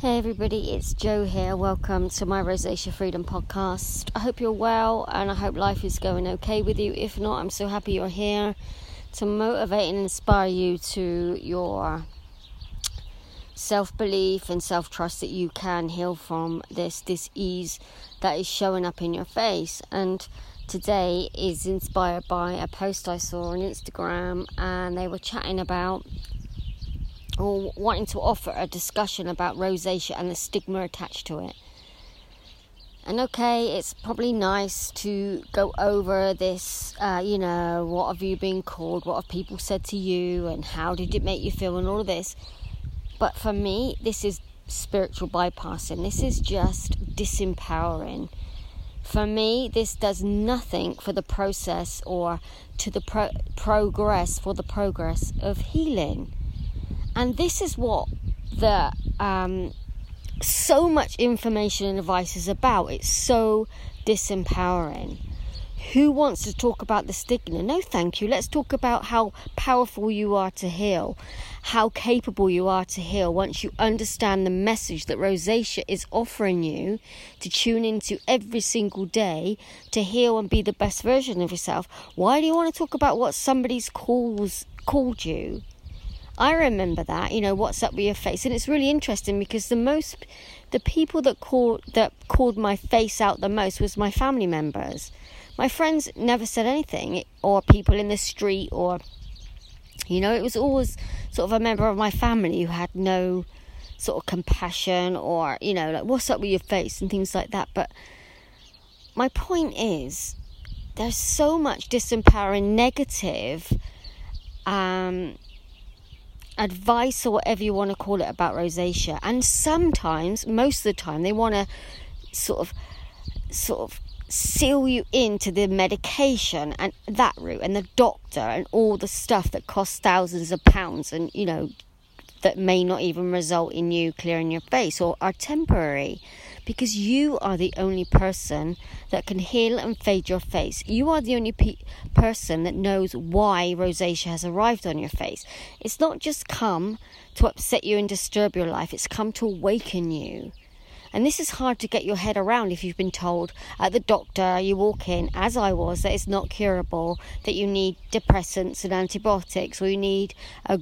Hey everybody, it's Joe here. Welcome to my Rosacea Freedom podcast. I hope you're well and I hope life is going okay with you. If not, I'm so happy you're here to motivate and inspire you to your self belief and self trust that you can heal from this disease that is showing up in your face. And today is inspired by a post I saw on Instagram and they were chatting about or wanting to offer a discussion about rosacea and the stigma attached to it. And okay, it's probably nice to go over this, uh, you know, what have you been called, what have people said to you, and how did it make you feel, and all of this. But for me, this is spiritual bypassing. This is just disempowering. For me, this does nothing for the process or to the pro- progress, for the progress of healing. And this is what the um, so much information and advice is about. It's so disempowering. Who wants to talk about the stigma? No, thank you. Let's talk about how powerful you are to heal, how capable you are to heal once you understand the message that rosacea is offering you to tune into every single day to heal and be the best version of yourself. Why do you want to talk about what somebody's calls called you? I remember that, you know, what's up with your face, and it's really interesting because the most, the people that called that called my face out the most was my family members. My friends never said anything, or people in the street, or you know, it was always sort of a member of my family who had no sort of compassion, or you know, like what's up with your face and things like that. But my point is, there's so much disempowering negative. Um, advice or whatever you want to call it about rosacea. And sometimes, most of the time, they want to sort of, sort of seal you into the medication and that route and the doctor and all the stuff that costs thousands of pounds and you know that may not even result in you clearing your face or are temporary because you are the only person that can heal and fade your face. You are the only pe- person that knows why rosacea has arrived on your face. It's not just come to upset you and disturb your life, it's come to awaken you. And this is hard to get your head around if you've been told at the doctor you walk in, as I was, that it's not curable, that you need depressants and antibiotics, or you need a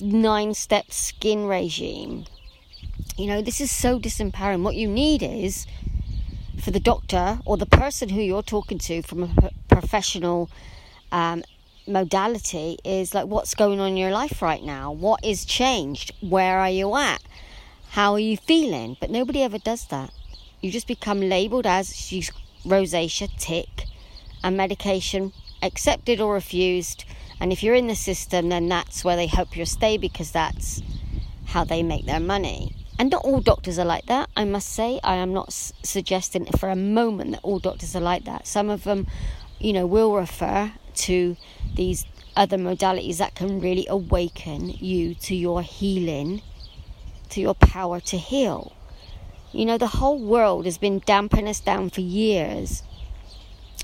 nine step skin regime. You know, this is so disempowering. What you need is for the doctor or the person who you're talking to from a professional um, modality is like, what's going on in your life right now? What is changed? Where are you at? How are you feeling? But nobody ever does that. You just become labeled as she's rosacea, tick, and medication accepted or refused. And if you're in the system, then that's where they hope you'll stay because that's how they make their money. And not all doctors are like that, I must say. I am not s- suggesting for a moment that all doctors are like that. Some of them, you know, will refer to these other modalities that can really awaken you to your healing, to your power to heal. You know, the whole world has been damping us down for years.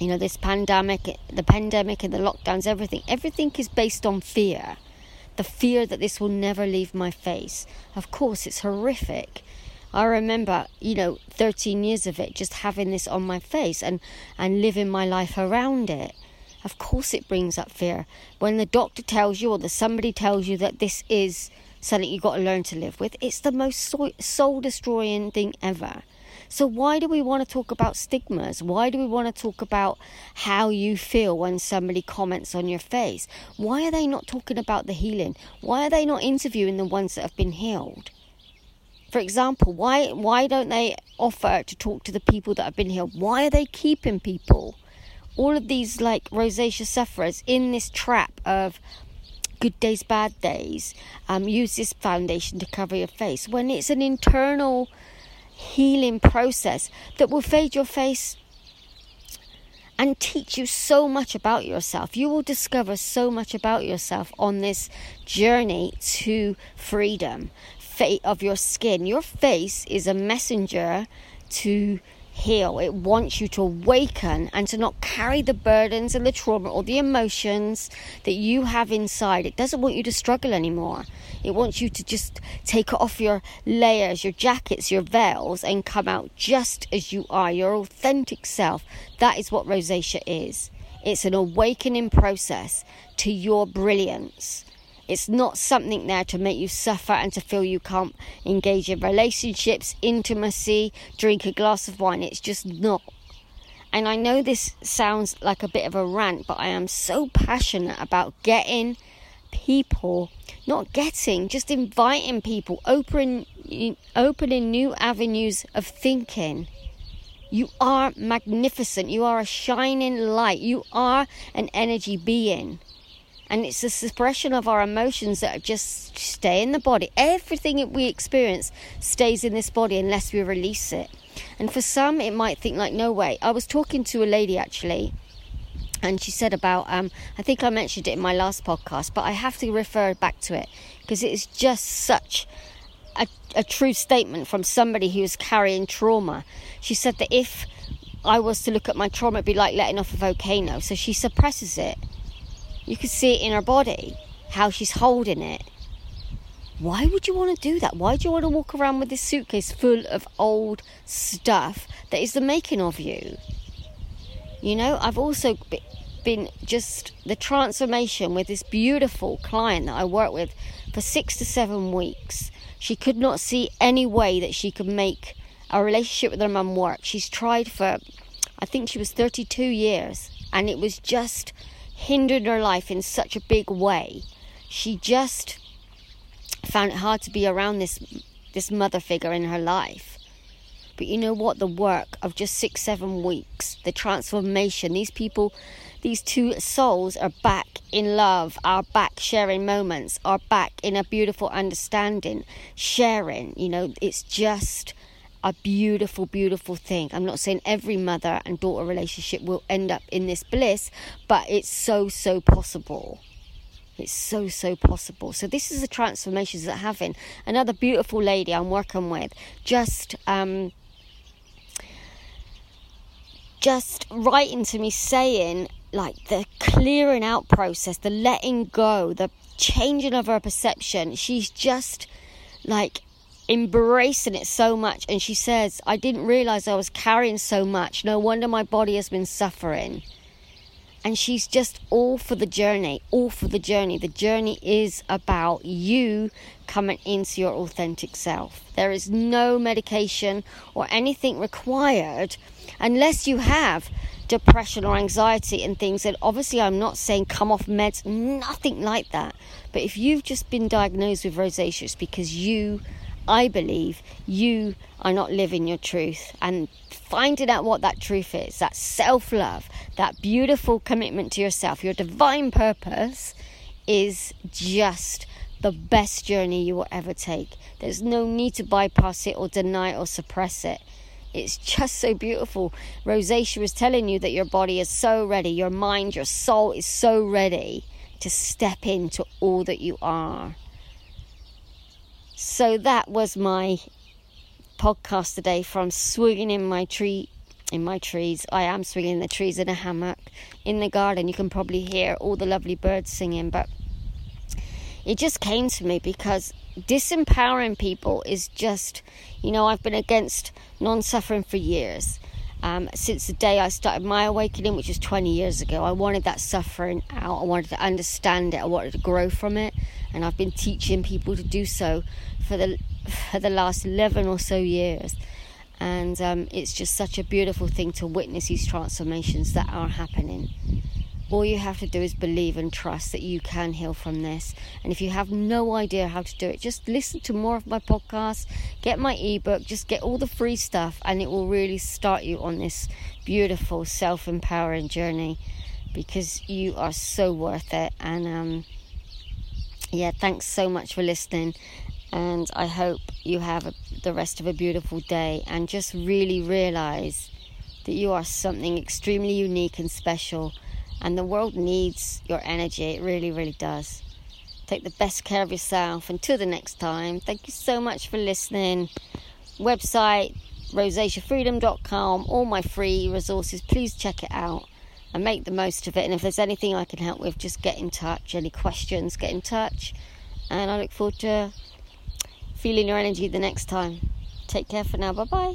You know, this pandemic, the pandemic and the lockdowns, everything, everything is based on fear the fear that this will never leave my face. Of course, it's horrific. I remember, you know, 13 years of it, just having this on my face and, and living my life around it. Of course, it brings up fear. When the doctor tells you or the somebody tells you that this is something you've got to learn to live with, it's the most soul destroying thing ever. So, why do we want to talk about stigmas? Why do we want to talk about how you feel when somebody comments on your face? Why are they not talking about the healing? Why are they not interviewing the ones that have been healed? For example, why why don't they offer to talk to the people that have been healed? Why are they keeping people, all of these like rosacea sufferers, in this trap of good days, bad days? Um, use this foundation to cover your face when it's an internal healing process that will fade your face and teach you so much about yourself. You will discover so much about yourself on this journey to freedom of your skin. Your face is a messenger to heal. It wants you to awaken and to not carry the burdens and the trauma or the emotions that you have inside. It doesn't want you to struggle anymore. It wants you to just take off your layers, your jackets, your veils, and come out just as you are, your authentic self. That is what rosacea is. It's an awakening process to your brilliance. It's not something there to make you suffer and to feel you can't engage in relationships, intimacy, drink a glass of wine. It's just not. And I know this sounds like a bit of a rant, but I am so passionate about getting people, not getting, just inviting people, opening, opening new avenues of thinking. You are magnificent. You are a shining light. You are an energy being. And it's the suppression of our emotions that just stay in the body. Everything that we experience stays in this body unless we release it. And for some, it might think like, no way. I was talking to a lady actually, and she said about, um, I think I mentioned it in my last podcast, but I have to refer back to it because it is just such a, a true statement from somebody who is carrying trauma. She said that if I was to look at my trauma, it'd be like letting off a volcano. So she suppresses it you can see it in her body, how she's holding it. Why would you want to do that? Why do you want to walk around with this suitcase full of old stuff that is the making of you? You know, I've also been just the transformation with this beautiful client that I work with for six to seven weeks. She could not see any way that she could make a relationship with her mum work. She's tried for, I think she was 32 years, and it was just hindered her life in such a big way. She just found it hard to be around this this mother figure in her life. But you know what? The work of just six, seven weeks, the transformation, these people, these two souls are back in love, are back sharing moments, are back in a beautiful understanding, sharing. You know, it's just a beautiful, beautiful thing. I'm not saying every mother and daughter relationship will end up in this bliss, but it's so, so possible. It's so, so possible. So, this is the transformations that having. Another beautiful lady I'm working with just. Um, just writing to me saying like the clearing out process, the letting go, the changing of her perception. She's just like embracing it so much. And she says, I didn't realize I was carrying so much. No wonder my body has been suffering. And she's just all for the journey, all for the journey. The journey is about you coming into your authentic self. There is no medication or anything required unless you have depression or anxiety and things. And obviously, I'm not saying come off meds, nothing like that. But if you've just been diagnosed with rosacea, it's because you I believe you are not living your truth and finding out what that truth is that self love, that beautiful commitment to yourself, your divine purpose is just the best journey you will ever take. There's no need to bypass it or deny it or suppress it. It's just so beautiful. Rosacea is telling you that your body is so ready, your mind, your soul is so ready to step into all that you are. So that was my podcast today from swinging in my tree in my trees. I am swinging the trees in a hammock in the garden. You can probably hear all the lovely birds singing, but it just came to me because disempowering people is just, you know, I've been against non suffering for years. Um, since the day I started my awakening, which was 20 years ago, I wanted that suffering out. I wanted to understand it. I wanted to grow from it and I've been teaching people to do so for the for the last 11 or so years. And um, it's just such a beautiful thing to witness these transformations that are happening. All you have to do is believe and trust that you can heal from this. And if you have no idea how to do it just listen to more of my podcasts get my ebook just get all the free stuff and it will really start you on this beautiful self-empowering journey because you are so worth it. And um, yeah, thanks so much for listening. And I hope you have a, the rest of a beautiful day and just really realize that you are something extremely unique and special. And the world needs your energy. It really, really does. Take the best care of yourself. Until the next time, thank you so much for listening. Website rosaceafreedom.com, all my free resources. Please check it out and make the most of it. And if there's anything I can help with, just get in touch. Any questions, get in touch. And I look forward to feeling your energy the next time. Take care for now. Bye bye.